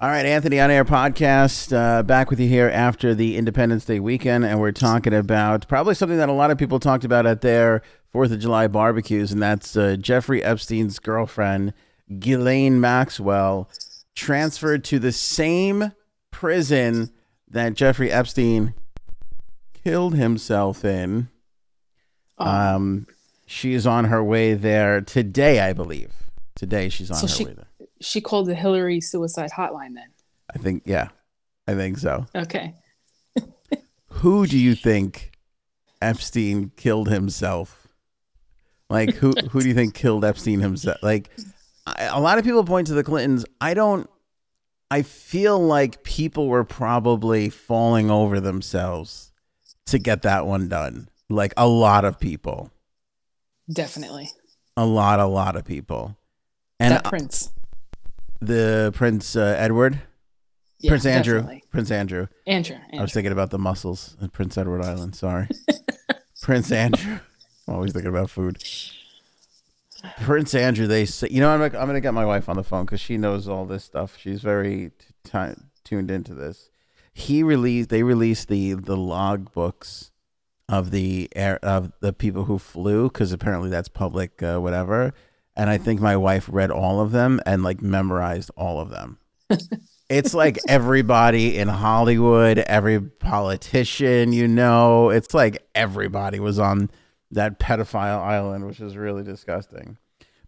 All right, Anthony on Air podcast, uh, back with you here after the Independence Day weekend, and we're talking about probably something that a lot of people talked about at their Fourth of July barbecues, and that's uh, Jeffrey Epstein's girlfriend, Ghislaine Maxwell, transferred to the same prison that Jeffrey Epstein killed himself in. Um, she is on her way there today, I believe. Today, she's on So her she- way there. She called the Hillary suicide hotline then. I think, yeah, I think so. Okay. who do you think Epstein killed himself? Like who who do you think killed Epstein himself? Like I, a lot of people point to the Clintons. I don't I feel like people were probably falling over themselves to get that one done. Like a lot of people. Definitely. A lot a lot of people. And that prince. The Prince uh, Edward, Yeah, Prince Andrew, definitely. Prince Andrew. Andrew. I was thinking about the mussels in Prince Edward Island. Sorry. Prince Andrew. I'm always thinking about food. Prince Andrew, they say, you know, I'm, I'm going to get my wife on the phone because she knows all this stuff. She's very t- ti- tuned into this. He released, they released the, the log books of the air, of the people who flew because apparently that's public, uh, whatever. And I think my wife read all of them and like memorized all of them. It's like everybody in Hollywood, every politician you know. It's like everybody was on that pedophile island, which is really disgusting.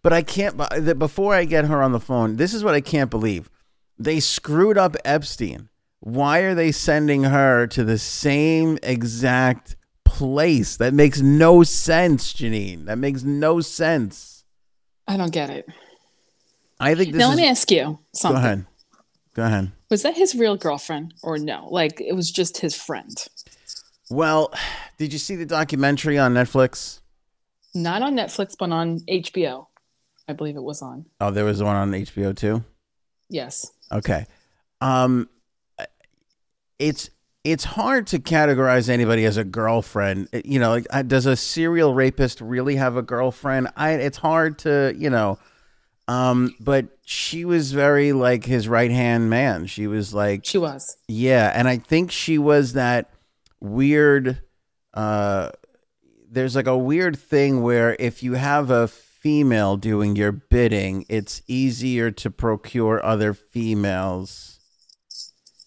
But I can't. the- Before I get her on the phone, this is what I can't believe. They screwed up Epstein. Why are they sending her to the same exact place? That makes no sense, Janine. That makes no sense. I don't get it. I think this now is. let me ask you something. go ahead. Go ahead. Was that his real girlfriend or no? Like it was just his friend. Well, did you see the documentary on Netflix? Not on Netflix, but on HBO. I believe it was on. Oh, there was one on HBO too. Yes. Okay. Um it's it's hard to categorize anybody as a girlfriend. You know, like uh, does a serial rapist really have a girlfriend? I it's hard to, you know, um but she was very like his right-hand man. She was like She was. yeah, and I think she was that weird uh there's like a weird thing where if you have a female doing your bidding, it's easier to procure other females.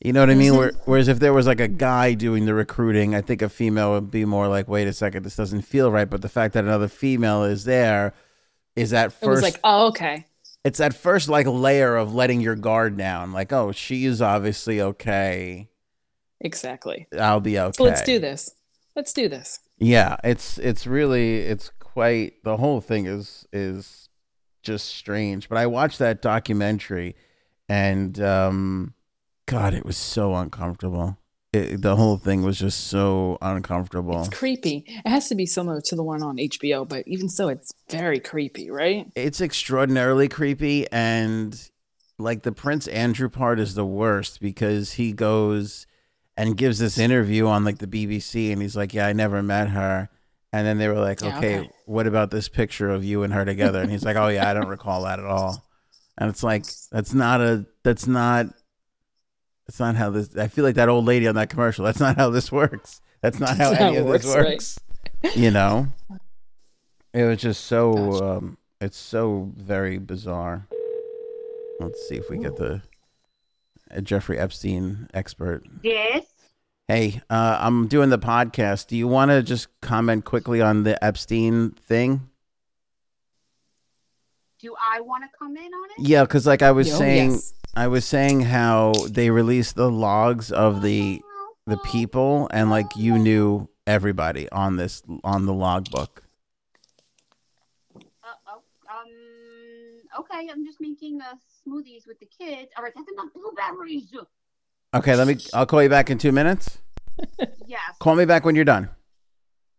You know what I mean? Where, whereas if there was like a guy doing the recruiting, I think a female would be more like, "Wait a second, this doesn't feel right." But the fact that another female is there is that It was first like, oh, okay. it's that first like layer of letting your guard down. Like, oh, she is obviously okay. Exactly. I'll be okay. So let's do this. Let's do this. Yeah, it's it's really it's quite the whole thing is is just strange. But I watched that documentary, and um, God, it was so uncomfortable. It, the whole thing was just so uncomfortable. It's creepy. It has to be similar to the one on HBO, but even so, it's very creepy, right? it's extraordinarily creepy and like the prince andrew part is the worst because he goes and gives this interview on like the bbc and he's like yeah i never met her and then they were like Yeah, okay, okay. what about this picture of you and her together and he's like oh yeah i don't recall that at all and it's like that's not a that's not that's not how this i feel like that old lady on that commercial that's not how this works that's not how That's any it of this works, right. works you know it was just so um it's so very bizarre let's see if we get the a jeffrey epstein expert Yes. hey uh i'm doing the podcast do you want to just comment quickly on the epstein thing Do I want to come in on it? yeah because like i was Oh, saying yes. I was saying how they released the logs of the the people and like you knew everybody on this on the logbook Uh, oh, um. Okay, I'm just making uh, smoothies with the kids. All right, that's enough blueberries. okay let me i'll call you back in two minutes Yes. call me back when you're done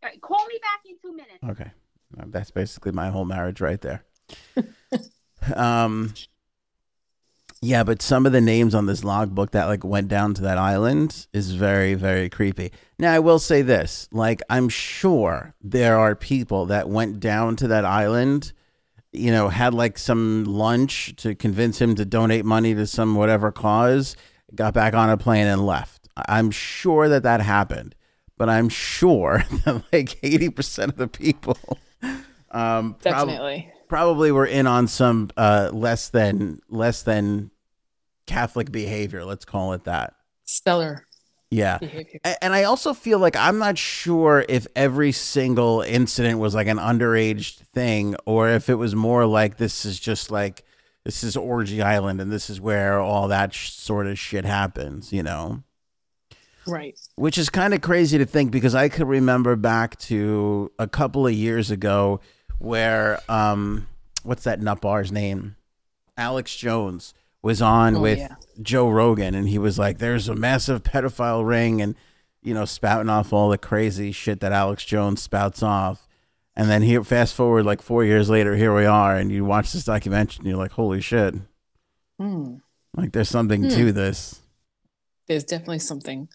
right, call me back in two minutes. Okay. That's basically my whole marriage right there. um yeah, but some of the names on this logbook that like went down to that island is very very creepy. Now, I will say this, like I'm sure there are people that went down to that island you know, had like some lunch to convince him to donate money to some whatever cause, got back on a plane and left. I'm sure that that happened, but I'm sure that like 80% of the people um, prob- Definitely. Probably were in on some uh, less than less than Catholic behavior. Let's call it that. Stellar Yeah. behavior. And I also feel like I'm not sure if every single incident was like an underage thing or if it was more like this is just like this is Orgy Island and this is where all that sh- sort of shit happens, you know? Right. Which is kind of crazy to think because I could remember back to a couple of years ago where um what's that nut bar's name? Alex Jones was on Oh, with yeah. Joe Rogan and he was like there's a massive pedophile ring and you know spouting off all the crazy shit that Alex Jones spouts off. And then here fast forward like 4 years later here we are and you watch this documentary and you're like holy shit. Hmm. Like there's something to this. There's definitely something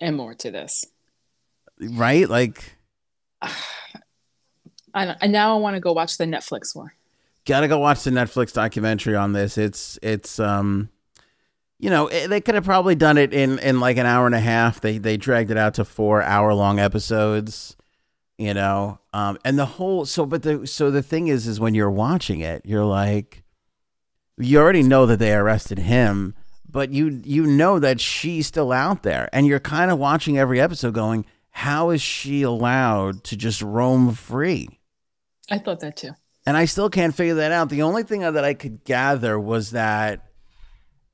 and more to this. Right? Like I, I now I want to go watch the Netflix one. gotta go watch the Netflix documentary on this. It's it's um, you know, it, they could have probably done it in in like an hour and a half. They they dragged it out to four hour long episodes. You know, um, and the whole so but the so the thing is is when you're watching it, you're like, you already know that they arrested him, but you you know that she's still out there, and you're kind of watching every episode, going, how is she allowed to just roam free? I thought that too. and I still can't figure that out. The only thing that I could gather was that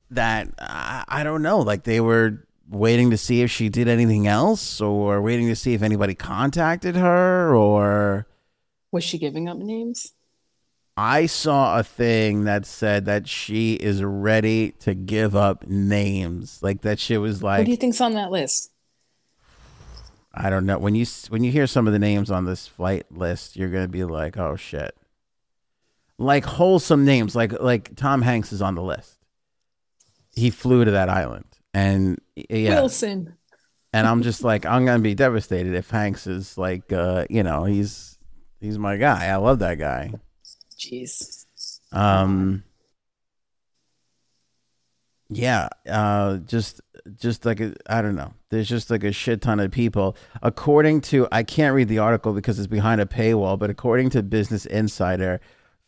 that I, I don't know, like they were waiting to see if she did anything else, or waiting to see if anybody contacted her, or Was she giving up names? I saw a thing that said that she is ready to give up names, like that shit was like. what do you think's on that list? I don't know when you when you hear some of the names on this flight list, you're gonna be like, oh shit, like wholesome names, like like Tom Hanks is on the list. He flew to that island, and yeah, Wilson. and I'm just like, I'm gonna be devastated if Hanks is like, uh, you know, he's he's my guy. I love that guy. Jeez. Um, yeah, uh, just just like I don't know. There's just like a shit ton of people. According to I can't read the article because it's behind a paywall, but according to Business Insider,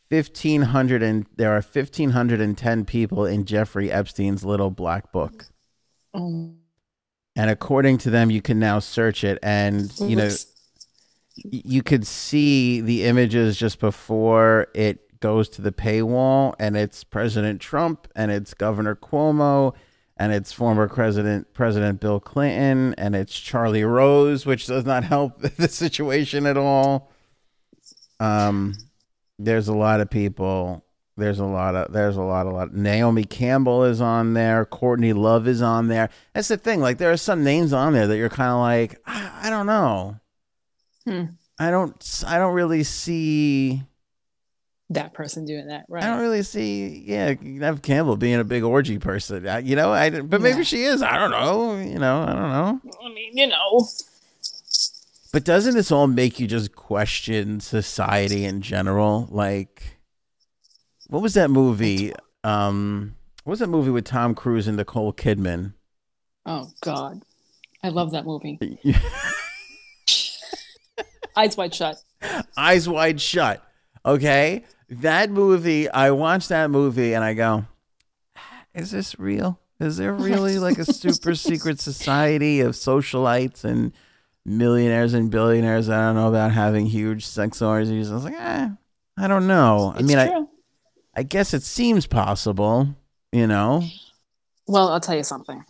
fifteen hundred and there are fifteen hundred and ten people in Jeffrey Epstein's little black book. And according to them, you can now search it, and you know you could see the images just before it goes to the paywall and it's president trump and it's governor cuomo and it's former president president bill clinton and it's charlie rose which does not help the situation at all. Um there's a lot of people there's a lot of there's a lot a lot. Naomi campbell is on there. Courtney love is on there. That's the thing like there are some names on there that you're kind of like I, I don't know. Hmm. I don't I don't really see that person doing that, right? I don't really see yeah Neve Campbell being a big orgy person. I, you know, I but maybe Yeah. she is. I don't know. You know, I don't know. I mean, you know. But doesn't this all make you just question society in general? Like what was that movie? Um what was that movie with Tom Cruise and Nicole Kidman? Oh God, I love that movie. Eyes wide shut. Eyes Wide Shut. Okay? That movie, I watched that movie and I go, is this real? Is there really like a super secret society of socialites and millionaires and billionaires? I don't know about having huge sex orgies. I was like, eh, I don't know. I It's mean, I. I guess it seems possible, you know? Well, I'll tell you something.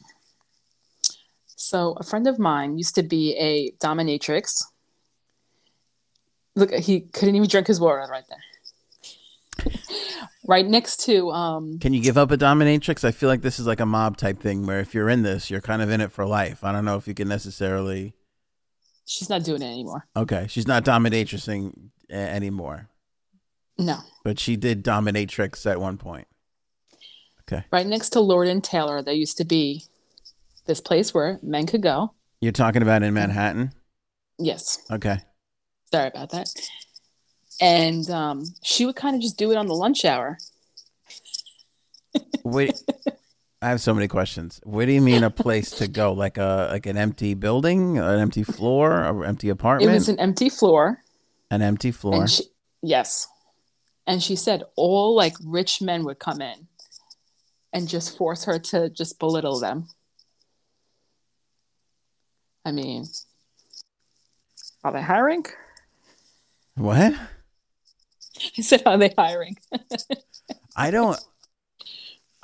So, a friend of mine used to be a dominatrix. Look, he couldn't even drink his water right there. right next to, um, Can you give up a dominatrix? I feel like this is like a mob type thing where if you're in this, you're kind of in it for life. I don't know if you can necessarily. she's not doing it anymore. Okay, she's not dominatrixing a- anymore. No. but she did dominatrix at one point. Okay. Right next to Lord and Taylor, there used to be this place where men could go. You're talking about in Manhattan? Yes. Okay. Sorry about that. and um, she would kind of just do it on the lunch hour. Wait, I have so many questions. What do you mean a place to go? Like a like an empty building, an empty floor, an empty apartment? It was an empty floor, an empty floor. and she, yes, and she said all like rich men would come in and just force her to just belittle them. I mean, are they hiring? What? I said, are they hiring? I don't.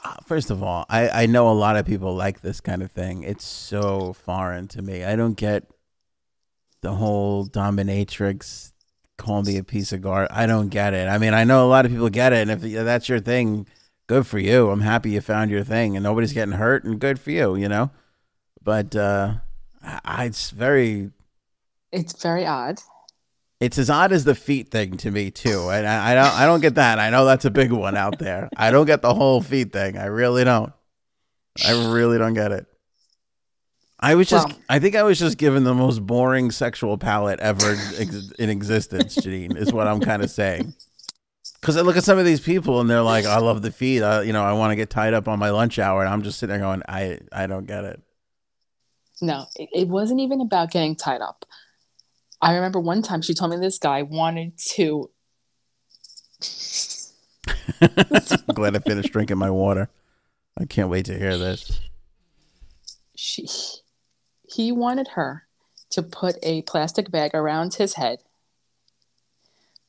uh, First of all, I, I know a lot of people like this kind of thing. It's so foreign to me. I don't get the whole dominatrix call me a piece of garbage. I don't get it. I mean, I know a lot of people get it, and if that's your thing, good for you. I'm happy you found your thing, and nobody's getting hurt, and good for you. You know, but uh, I, it's very It's very odd. It's as odd as the feet thing to me too, and I, I don't I don't get that. I know that's a big one out there. I don't get the whole feet thing. I really don't. I really don't get it. I was just Well- I think I was just given the most boring sexual palette ever ex- in existence, Janine, is what I'm kind of saying. Because I look at some of these people and they're like, "I love the feet. Uh, you know, I want to get tied up on my lunch hour," and I'm just sitting there going, "I I don't get it." No, it, it wasn't even about getting tied up. I remember one time she told me this guy wanted to. I'm glad I finished drinking my water. I can't wait to hear this. She, he wanted her to put a plastic bag around his head,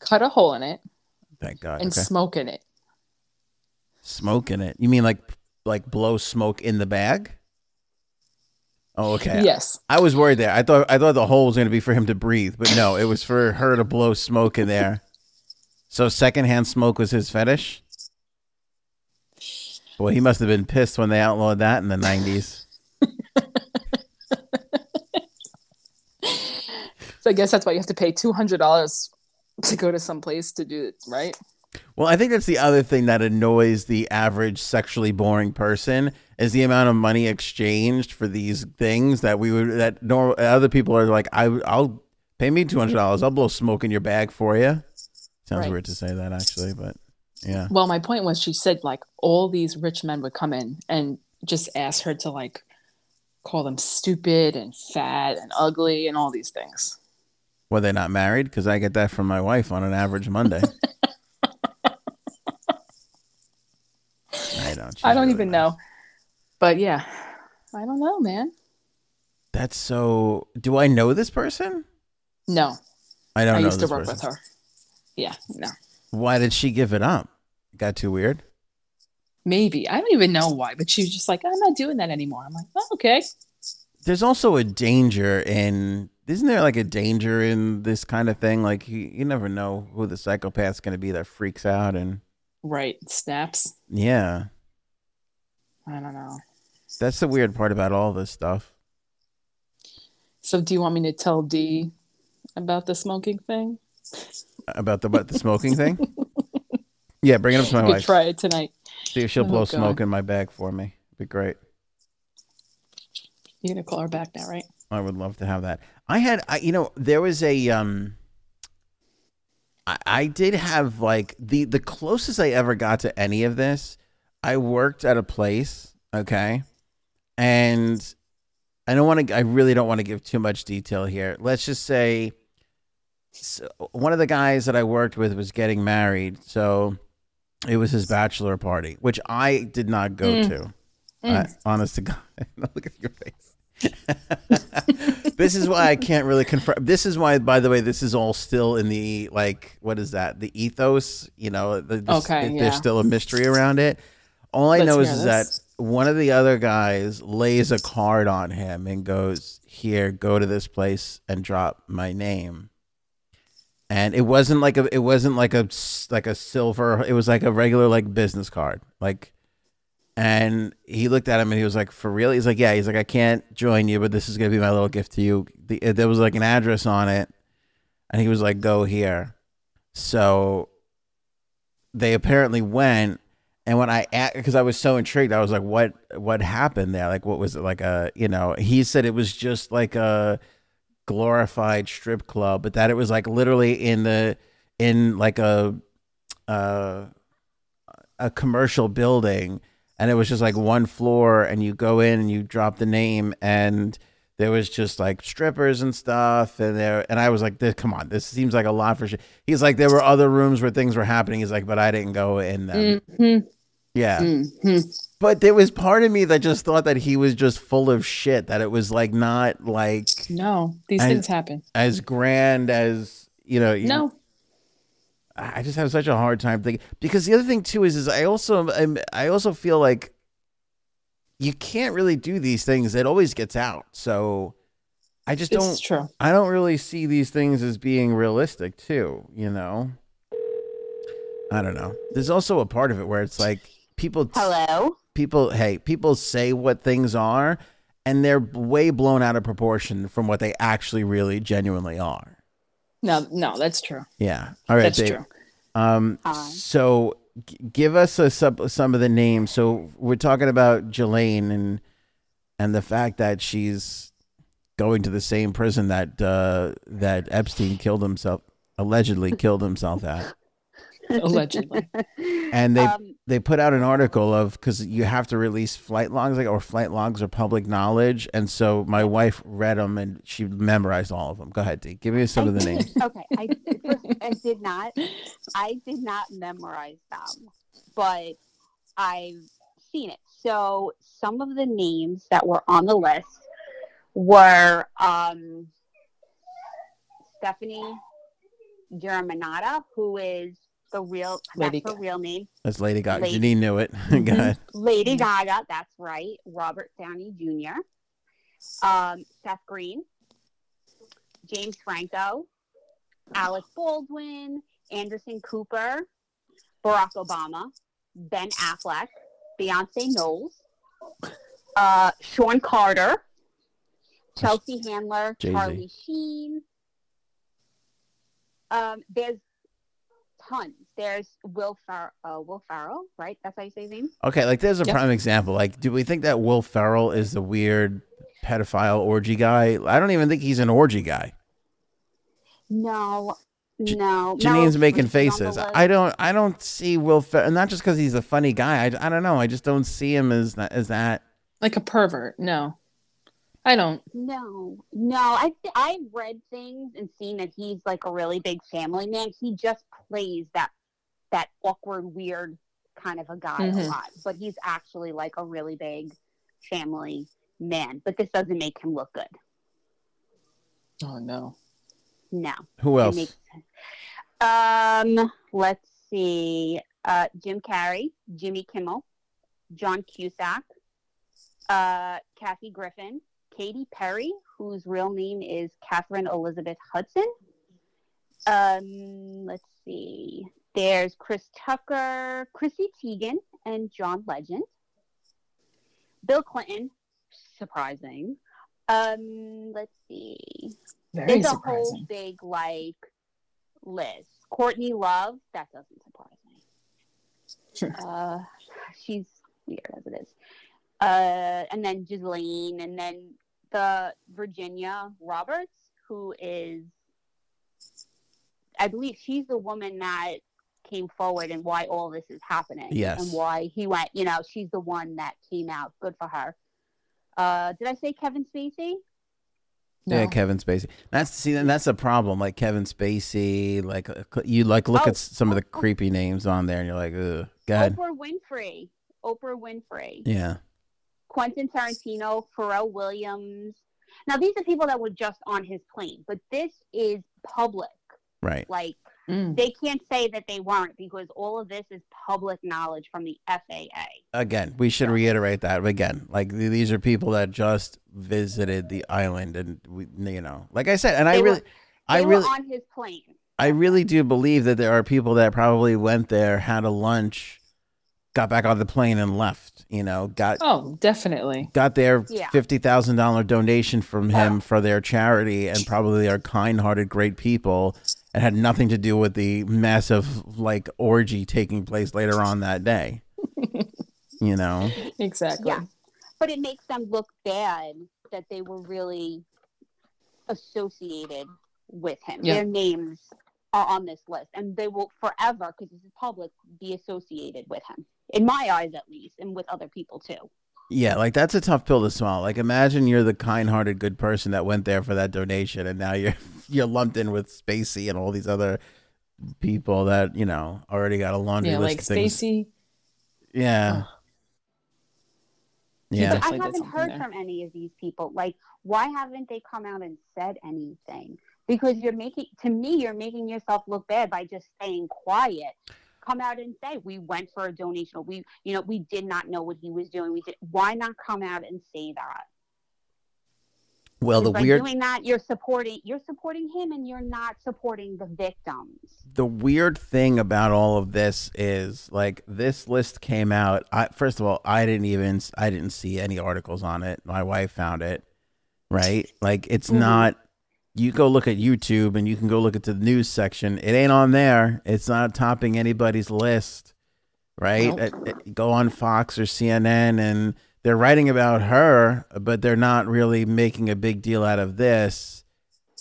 cut a hole in it, Thank God. and okay. smoke in it. Smoke in it. You mean like like blow smoke in the bag? Oh, okay. Yes, I was worried there. I thought I thought the hole was going to be for him to breathe, but no, it was for her to blow smoke in there. So secondhand smoke was his fetish. Boy, he must have been pissed when they outlawed that in the nineties. so I guess that's why you have to pay two hundred dollars to go to some place to do it, right? Well, I think that's the other thing that annoys the average sexually boring person is the amount of money exchanged for these things that we would that normal other people are like, I I'll pay me two hundred dollars. I'll blow smoke in your bag for you. Sounds Right. weird to say that actually, but yeah. Well, my point was she said like all these rich men would come in and just ask her to like call them stupid and fat and ugly and all these things. Were they not married? Because I get that from my wife on an average Monday. I don't. I don't really even nice. know. But yeah, I don't know, man. That's so. Do I know this person? No, I don't I used to work person. with her. Yeah, no. Why did she give it up? Got too weird. Maybe. I don't even know why, but she was just like, I'm not doing that anymore. I'm like, oh, okay. There's also a danger in. Isn't there like a danger in this kind of thing? Like you, you never know who the psychopath's going to be that freaks out, and Right. Snaps. yeah, I don't know. That's the weird part about all this stuff. So do you want me to tell Dee about the smoking thing? About the about the smoking thing. Yeah, bring it up to my could wife. try it tonight. See if she'll Oh, blow God. smoke in my bag for me. Be great. You're gonna call her back now, right? I would love to have that. I had, I, you know, there was a, um, I, I did have like the the closest I ever got to any of this. I worked at a place, okay, and I don't want to. I really don't want to give too much detail here. Let's just say, so one of the guys that I worked with was getting married, so it was his bachelor party, which I did not go Mm. to. I, honest to God, look at your face. this is why I can't really confirm. This is why, by the way, this is all still in the like, what is that? The ethos, you know. The, the- Okay, there's yeah. still a mystery around it. All I Let's know is, is that one of the other guys lays a card on him and goes, "Here, go to this place and drop my name." And it wasn't like a, it wasn't like a like a silver. It was like a regular like business card, like. And he looked at him and he was like, "For real?" He's like, "Yeah." He's like, "I can't join you, but this is gonna be my little gift to you." The, uh, there was like an address on it, and he was like, "Go here." So they apparently went, and when I because I was so intrigued, I was like, "What? What happened there? Like, what was it like a you know?" He said it was just like a glorified strip club, but that it was like literally in the in like a uh, a commercial building, and it was just like one floor, and you go in and you drop the name, and there was just like strippers and stuff, and there, and I was like, "This, come on, this seems like a lot for." Sh-. He's like, there were other rooms where things were happening. He's like, but I didn't go in them. Mhm, Yeah, mhm. but there was part of me that just thought that he was just full of shit. That it was like not like No, these And- things happen. as grand as you know. No, I just have such a hard time thinking because the other thing too is is I also I'm, I also feel like you can't really do these things. It always gets out. So I just this don't is true. I don't really see these things as being realistic too, you know. I don't know. There's also a part of it where it's like people Hello. people hey, people say what things are and they're way blown out of proportion from what they actually really genuinely are. No, no, that's true. Yeah. All right, That's Dave. true. Um, Hi. so give us a sub, some of the names. So we're talking about Ghislaine and and the fact that she's going to the same prison that uh, that Epstein killed himself, allegedly killed himself at. Allegedly. And they Um, they put out an article of because you have to release flight logs, like or flight logs are public knowledge. And so my wife read them and she memorized all of them. Go ahead, Dee. Give me some of the names. okay, I, I did not. I did not memorize them, but I've seen it. So some of the names that were on the list were um, Stefani Germanotta, who is the real Lady that's her real name. That's Lady Gaga. Lady. Janine knew it. Go ahead. Lady Gaga, that's right. Robert Downey Jr., um, Seth Green, James Franco, Alec Baldwin, Anderson Cooper, Barack Obama, Ben Affleck, Beyonce Knowles, uh, Shawn Carter, Chelsea Handler, Jay-Z. Charlie Sheen. Um, there's tons. There's Will Far- uh, Will Farrell, right? That's how you say his name. Okay, like there's a Yep. prime example. Like, do we think that Will Ferrell is the weird pedophile orgy guy? I don't even think he's an orgy guy. No, J- no. Janine's Meryl making Streep's on the faces. I don't. I don't see Will Ferrell, not just because he's a funny guy. I, I don't know. I just don't see him as that. As that. Like a pervert. No, I don't. No, no. I I've read things and seen that he's like a really big family man. He just plays that that awkward, weird kind of a guy a Mhm. lot, but he's actually like a really big family man. But this doesn't make him look good. Oh no. No. Who else? makes- um, let's see. Uh, Jim Carrey, Jimmy Kimmel, John Cusack, uh, Kathy Griffin, Katy Perry, whose real name is Katheryn Elizabeth Hudson. Um, let's see. There's Chris Tucker, Chrissy Teigen, and John Legend. Bill Clinton, surprising. Um, let's see Very there's a whole big like list. Courtney Love, that doesn't surprise me. Sure. Uh, she's weird as it is. Uh, and then Ghislaine, and then the Virginia Roberts, who is, I believe she's the woman that came forward and why all this is happening. Yes. And why he went, you know, she's the one that came out. Good for her. Uh, did I say Kevin Spacey? Yeah, Kevin Spacey. That's see, that's a problem. Like Kevin Spacey. Like uh, you like look Oh, at some of the oh, oh. creepy names on there, and you're like, ugh. Go ahead. Oprah Winfrey. Oprah Winfrey. Yeah. Quentin Tarantino, Pharrell Williams. Now these are people that were just on his plane, but this is public. Right. Like Mm. they can't say that they weren't because all of this is public knowledge from the FAA. Again, we should reiterate that again. Like th- these are people that just visited the island, and we, you know, like I said, and I They were- really, I really, were on his plane. I really do believe that there are people that probably went there, had a lunch, got back on the plane, and left. You know, got Oh, definitely. got their Yeah. fifty thousand dollar donation from him for their charity, and probably are kind hearted, great people, and had nothing to do with the massive like orgy taking place later on that day. you know, Exactly. Yeah. But it makes them look bad that they were really associated with him. Yeah. Their names are on this list, and they will forever, because this is public, be associated with him. In my eyes, at least, and with other people too. Yeah, like that's a tough pill to swallow. Like imagine you're the kind-hearted good person that went there for that donation and now you're you're lumped in with Spacey and all these other people that, you know, already got a laundry Yeah, list like of things. Spacey. Yeah. Ugh. Yeah. I haven't heard there. from any of these people. Like, why haven't they come out and said anything? Because you're making, to me, you're making yourself look bad by just staying quiet. Come out and say we went for a donation. Or we, you know, we did not know what he was doing. We did. Why not come out and say that? Well, the By weird doing that, you're supporting, you're supporting him, and you're not supporting the victims. the weird thing about all of this is like this list came out I first of all I didn't even I didn't see any articles on it. My wife found it. Right? Like it's Mhm. not you go look at YouTube and you can go look at the news section. It ain't on there. It's not topping anybody's list. Right? Nope. It- it- go on Fox or CNN and they're writing about her, but they're not really making a big deal out of this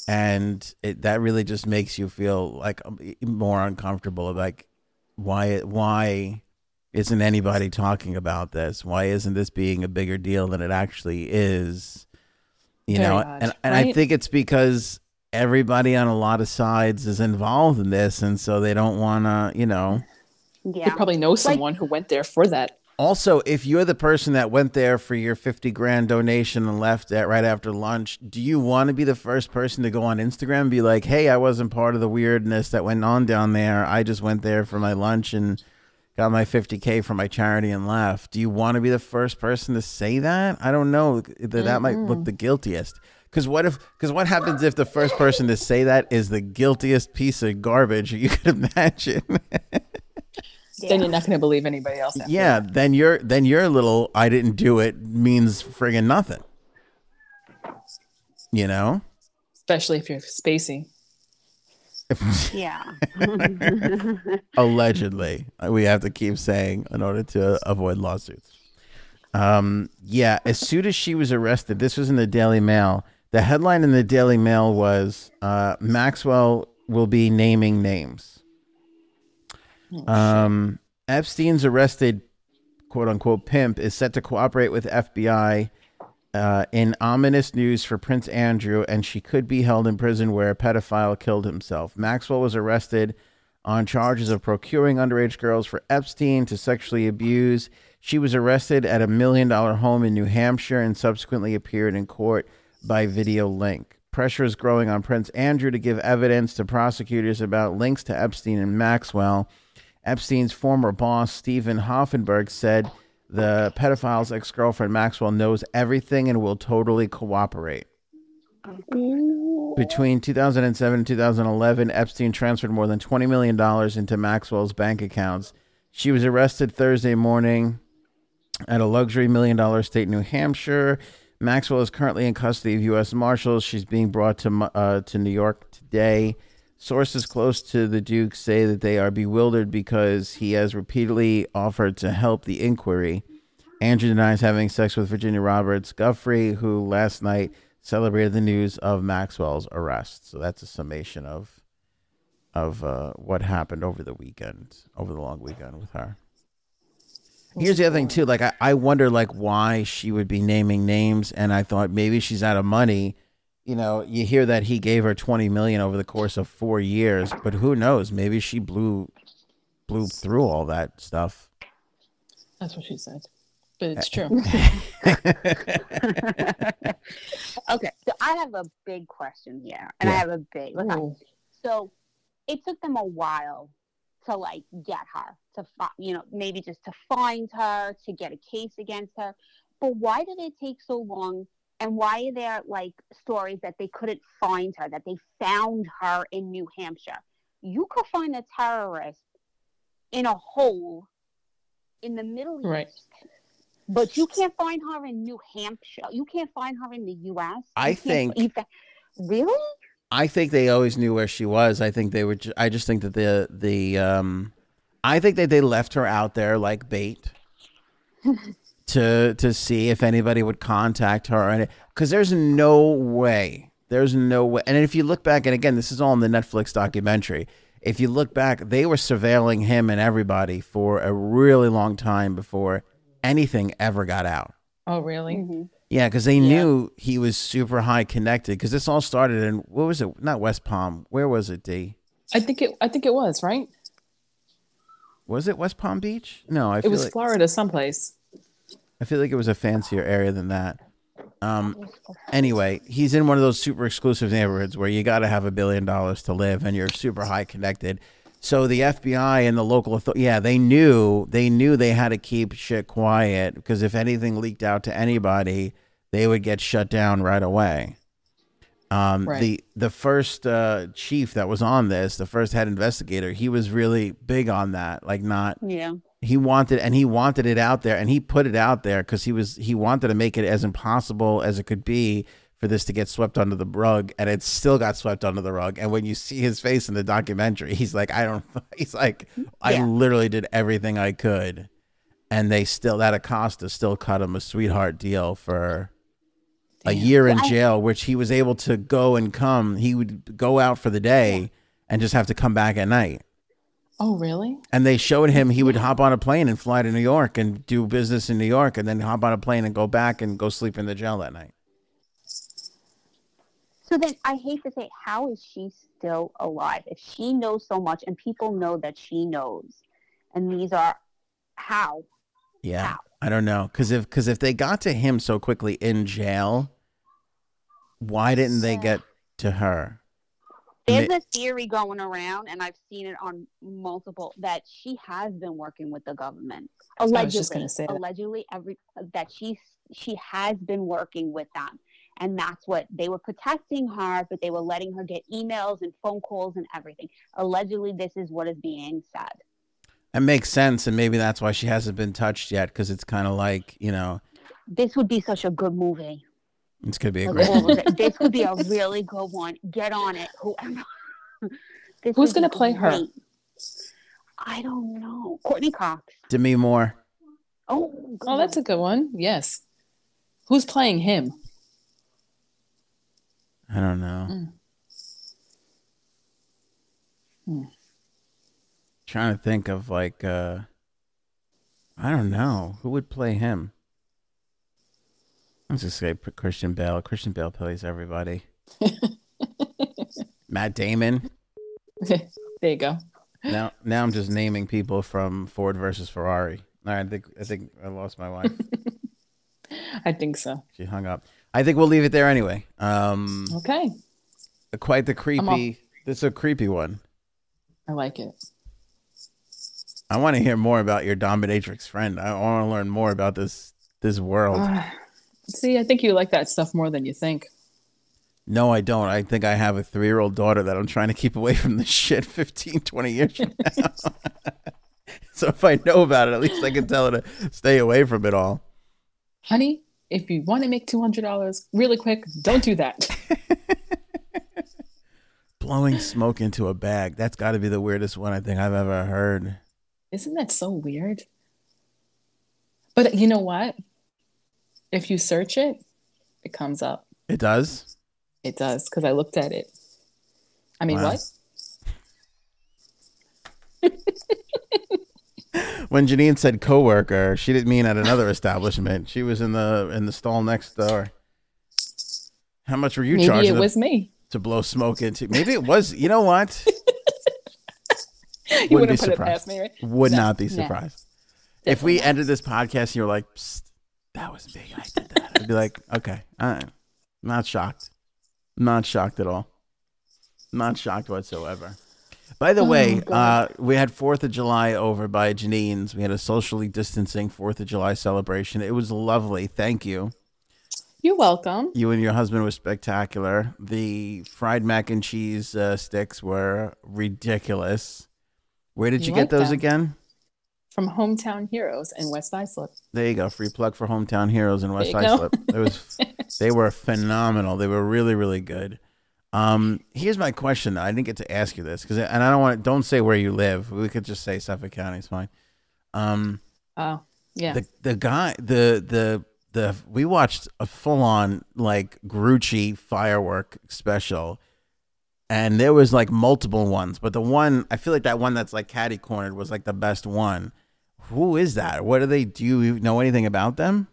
and it, that really just makes you feel like um, more uncomfortable like why why isn't anybody talking about this why isn't this being a bigger deal than it actually is you Very know odd, and, and i think it's because everybody on a lot of sides is involved in this and so they don't want to you know yeah They Yeah. probably know someone who went there for that. Also, if you're the person that went there for your 50 grand donation and left at right after lunch, do you want to be the first person to go on Instagram and be like, hey, I wasn't part of the weirdness that went on down there. I just went there for my lunch and got my 50K for my charity and left. Do you want to be the first person to say that? I don't know. That, that might look the guiltiest. Because what if? Because what happens if the first person to say that is the guiltiest piece of garbage you could imagine? Then you're not going to believe anybody else. yeah, that. then your then your little I didn't do it means friggin' nothing. You know? Especially if you're Spacey. Yeah. Allegedly. We have to keep saying in order to avoid lawsuits. Um yeah, as soon as she was arrested, this was in the Daily Mail. The headline in the Daily Mail was uh Maxwell will be naming names. Um, Epstein's arrested, quote unquote, pimp is set to cooperate with FBI uh, in ominous news for Prince Andrew, and she could be held in prison where a pedophile killed himself. Maxwell was arrested on charges of procuring underage girls for Epstein to sexually abuse. She was arrested at a million dollar home in New Hampshire and subsequently appeared in court by video link. Pressure is growing on Prince Andrew to give evidence to prosecutors about links to Epstein and Maxwell. Epstein's former boss, Steven Hoffenberg, said the pedophile's ex girlfriend, Maxwell, knows everything and will totally cooperate. Between 2007 and 2011, Epstein transferred more than $20 million into Maxwell's bank accounts. She was arrested Thursday morning at a luxury million dollar state in New Hampshire. Maxwell is currently in custody of U.S. Marshals. She's being brought to uh, to New York today. Sources close to the Duke say that they are bewildered because he has repeatedly offered to help the inquiry. Andrew denies having sex with Virginia Roberts Giuffre, who last night celebrated the news of Maxwell's arrest. So that's a summation of of uh, what happened over the weekend, over the long weekend with her. Here's the other thing too. Like I, I wonder like why she would be naming names, and I thought maybe she's out of money. You know, you hear that he gave her twenty million over the course of four years, but who knows? Maybe she blew blew through all that stuff. That's what she said. But it's eh. true. okay, so I have a big question here, and I have a big. look, Ooh. So it took them a while to like get her to find, you know, maybe just to find her to get a case against her. But why did it take so long? And why are there like stories that they couldn't find her, that they found her in New Hampshire? You could find a terrorist in a hole in the Middle East. Right. But you can't find her in New Hampshire. You can't find her in the U.S. I You think- you fa- really? I think they always knew where she was. I think they were. Ju- I just think that the the um, I think that they left her out there like bait to to see if anybody would contact her, and because there's no way There's no way. And if you look back, and again, this is all in the Netflix documentary. If you look back, they were surveilling him and everybody for a really long time before anything ever got out. Oh, really? hmm Yeah, because they Yeah. knew he was super high connected. Because this all started in what was it? Not West Palm. Where was it? D. I think it. I think it was right. Was it West Palm Beach? No, I It feel was like Florida, someplace. I feel like it was a fancier area than that. Um, anyway, he's in one of those super exclusive neighborhoods where you got to have a billion dollars to live, and you're super high connected. So the FBI and the local authority, yeah, they knew they knew they had to keep shit quiet because if anything leaked out to anybody, they would get shut down right away. Um, Right. The the first uh, chief that was on this, the first head investigator, he was really big on that, like not Yeah. He wanted and he wanted it out there and he put it out there because he was he wanted to make it as impossible as it could be for this to get swept under the rug and it still got swept under the rug. And when you see his face in the documentary he's like i don't he's like i literally did everything i could and they still that acosta still cut him a sweetheart deal for a year in jail which he was able to go and come he would go out for the day and just have to come back at night Oh, really? and they showed him he would hop on a plane and fly to New York and do business in New York and then hop on a plane and go back and go sleep in the jail that night. So then I hate to say, how is she still alive? If she knows so much and people know that she knows, and these are how? Yeah. How? I don't know cuz if cuz if they got to him so quickly in jail, why didn't they Yeah. get to her? There's a theory going around, and I've seen it on multiple that she has been working with the government. was Allegedly, say that. allegedly, every that she she has been working with them, and that's what they were protecting her, but they were letting her get emails and phone calls and everything. Allegedly, this is what is being said. It makes sense and maybe that's why she hasn't been touched yet cuz it's kind of like, you know, This would be such a good movie. It's going to be a Like, great all this could be a really good one. Get on it, whoever. This Who's gonna play her? I don't know. Courteney Cox. Demi Moore. Oh, Oh, that's a good one. Yes. Who's playing him? I don't know. Mm. Hmm. Trying to think of like uh I don't know who would play him. Let's just say Christian Bale. Christian Bale plays everybody. Matt Damon. there you go. Now, now I'm just naming people from Ford versus Ferrari. All right, I think I think I lost my wife. I think so. she hung up. I think we'll leave it there anyway. Um, Okay. quite the creepy. This is a creepy one. I like it. I want to hear more about your dominatrix friend. I want to learn more about this this world. See, I think you like that stuff more than you think. No, I don't. I think I have a three year old daughter that I'm trying to keep away from this shit 15, 20 years from now. so if I know about it, at least I can tell her to stay away from it all. Honey, if you want to make $200 really quick, don't do that. Blowing smoke into a bag. That's got to be the weirdest one I think I've ever heard. Isn't that so weird? But you know what? If you search it, it comes up. It does? It does because I looked at it. I mean, Wow. what? When Janine said coworker, she didn't mean at another establishment. She was in the in the stall next door. How much were you Maybe charging it to- was me. to blow smoke into? Maybe it was. You know what? You Wouldn't be wouldn't put it surprised. past me, right? Would No, not be no. surprised. If we ended this podcast and you were like, that was big. I did that. I'd be like, okay. I'm not shocked. Not shocked at all. Not shocked whatsoever. By the Oh, way, uh, we had 4th of July over by Janine's. We had a socially distancing 4th of July celebration. It was lovely. Thank you. You're welcome. You and your husband were spectacular. The fried mac and cheese uh, sticks were ridiculous. Where did you, You get like those them. again? From Hometown Heroes in West Islip. There you go. Free plug for Hometown Heroes in West There you go. Islip. It was they were phenomenal. They were really, really good. Um, here's my question. I didn't get to ask you this because, and I don't want. Don't say where you live. We could just say Suffolk County. It's fine. Um, Oh, yeah. the the guy, the the the we watched a full on like Grucci firework special, and there was like multiple ones, but the one I feel like that one that's like caddy cornered was like the best one. Who is that? What do they do? You know anything about them?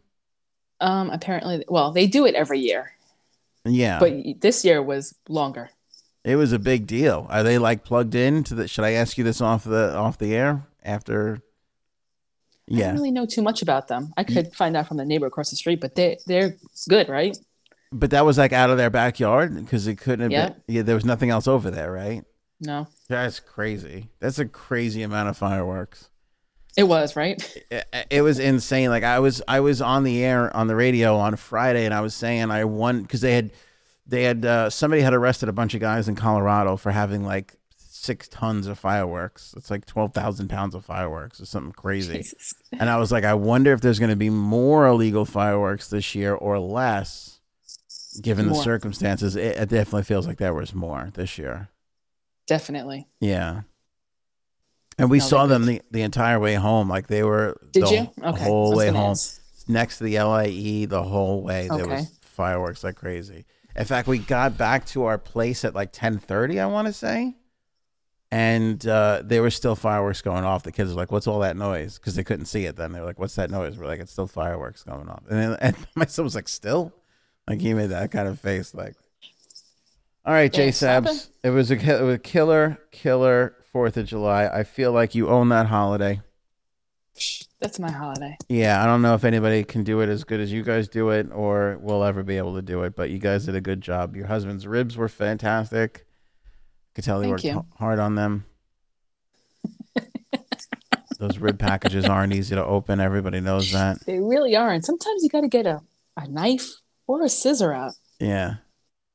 Um, apparently, well, they do it every year, Yeah, but this year was longer. it was a big deal. Are they like plugged in to the? Should I ask you this off the off the air after? I Yeah, don't really know too much about them. I could find out from the neighbor across the street, but they they're good, right? But that was like out of their backyard because it couldn't have Yeah. been. Yeah, there was nothing else over there, right? No, That's crazy. That's a crazy amount of fireworks. it was right. It, it was insane. Like I was, I was on the air on the radio on Friday, and I was saying I won because they had, they had uh, somebody had arrested a bunch of guys in Colorado for having like six tons of fireworks. It's like twelve thousand pounds of fireworks or something crazy. Jesus. And I was like, I wonder if there's going to be more illegal fireworks this year or less, given the More. circumstances. It, it definitely feels like there was more this year. Definitely. Yeah. And we No, saw them the, the entire way home. Like they were Did the, you? the Okay. whole way home. ask. Next to the LIE the whole way. There was fireworks like crazy. In fact, we got back to our place at like ten thirty, I wanna say. And uh, there were still fireworks going off. The kids were like, "What's all that noise?" Because they couldn't see it. Then they were like, "What's that noise?" We're like, "It's still fireworks going off." And then and my son was like, "Still?" Like he made that kind of face. Like, all right, Jay Yeah, Sabs, it was a it was a killer, killer Fourth of July. I feel like you own that holiday. That's my holiday. Yeah, I don't know if anybody can do it as good as you guys do it, or will ever be able to do it. But you guys did a good job. Your husband's ribs were fantastic. I could tell he Thank worked you. hard on them. Those rib packages aren't easy to open. Everybody knows that. They really aren't. Sometimes you got to get a, a knife or a scissor out. Yeah,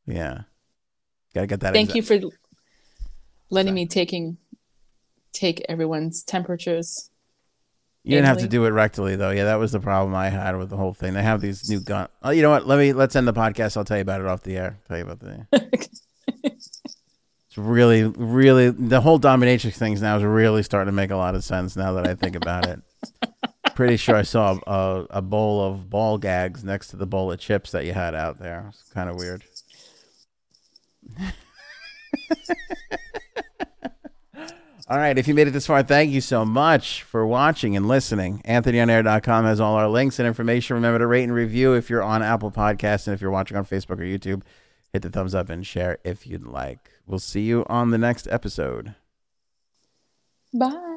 yeah. Got to get that. Thank exa- you for letting me taking take everyone's temperatures. You didn't have to do it rectally though. Yeah, that was the problem I had with the whole thing. They have these new gun. Oh, you know what? Let me let's end the podcast. I'll tell you about it off the air. Tell you about the. It's really, really the whole dominatrix things now is really starting to make a lot of sense now that I think about it. Pretty sure I saw a, a bowl of ball gags next to the bowl of chips that you had out there. It's kind of weird. All right, if you made it this far, thank you so much for watching and listening. AnthonyOnAir.com has all our links and information. Remember to rate and review if you're on Apple Podcasts and if you're watching on Facebook or YouTube. Hit the thumbs up and share if you'd like. We'll see you on the next episode. Bye.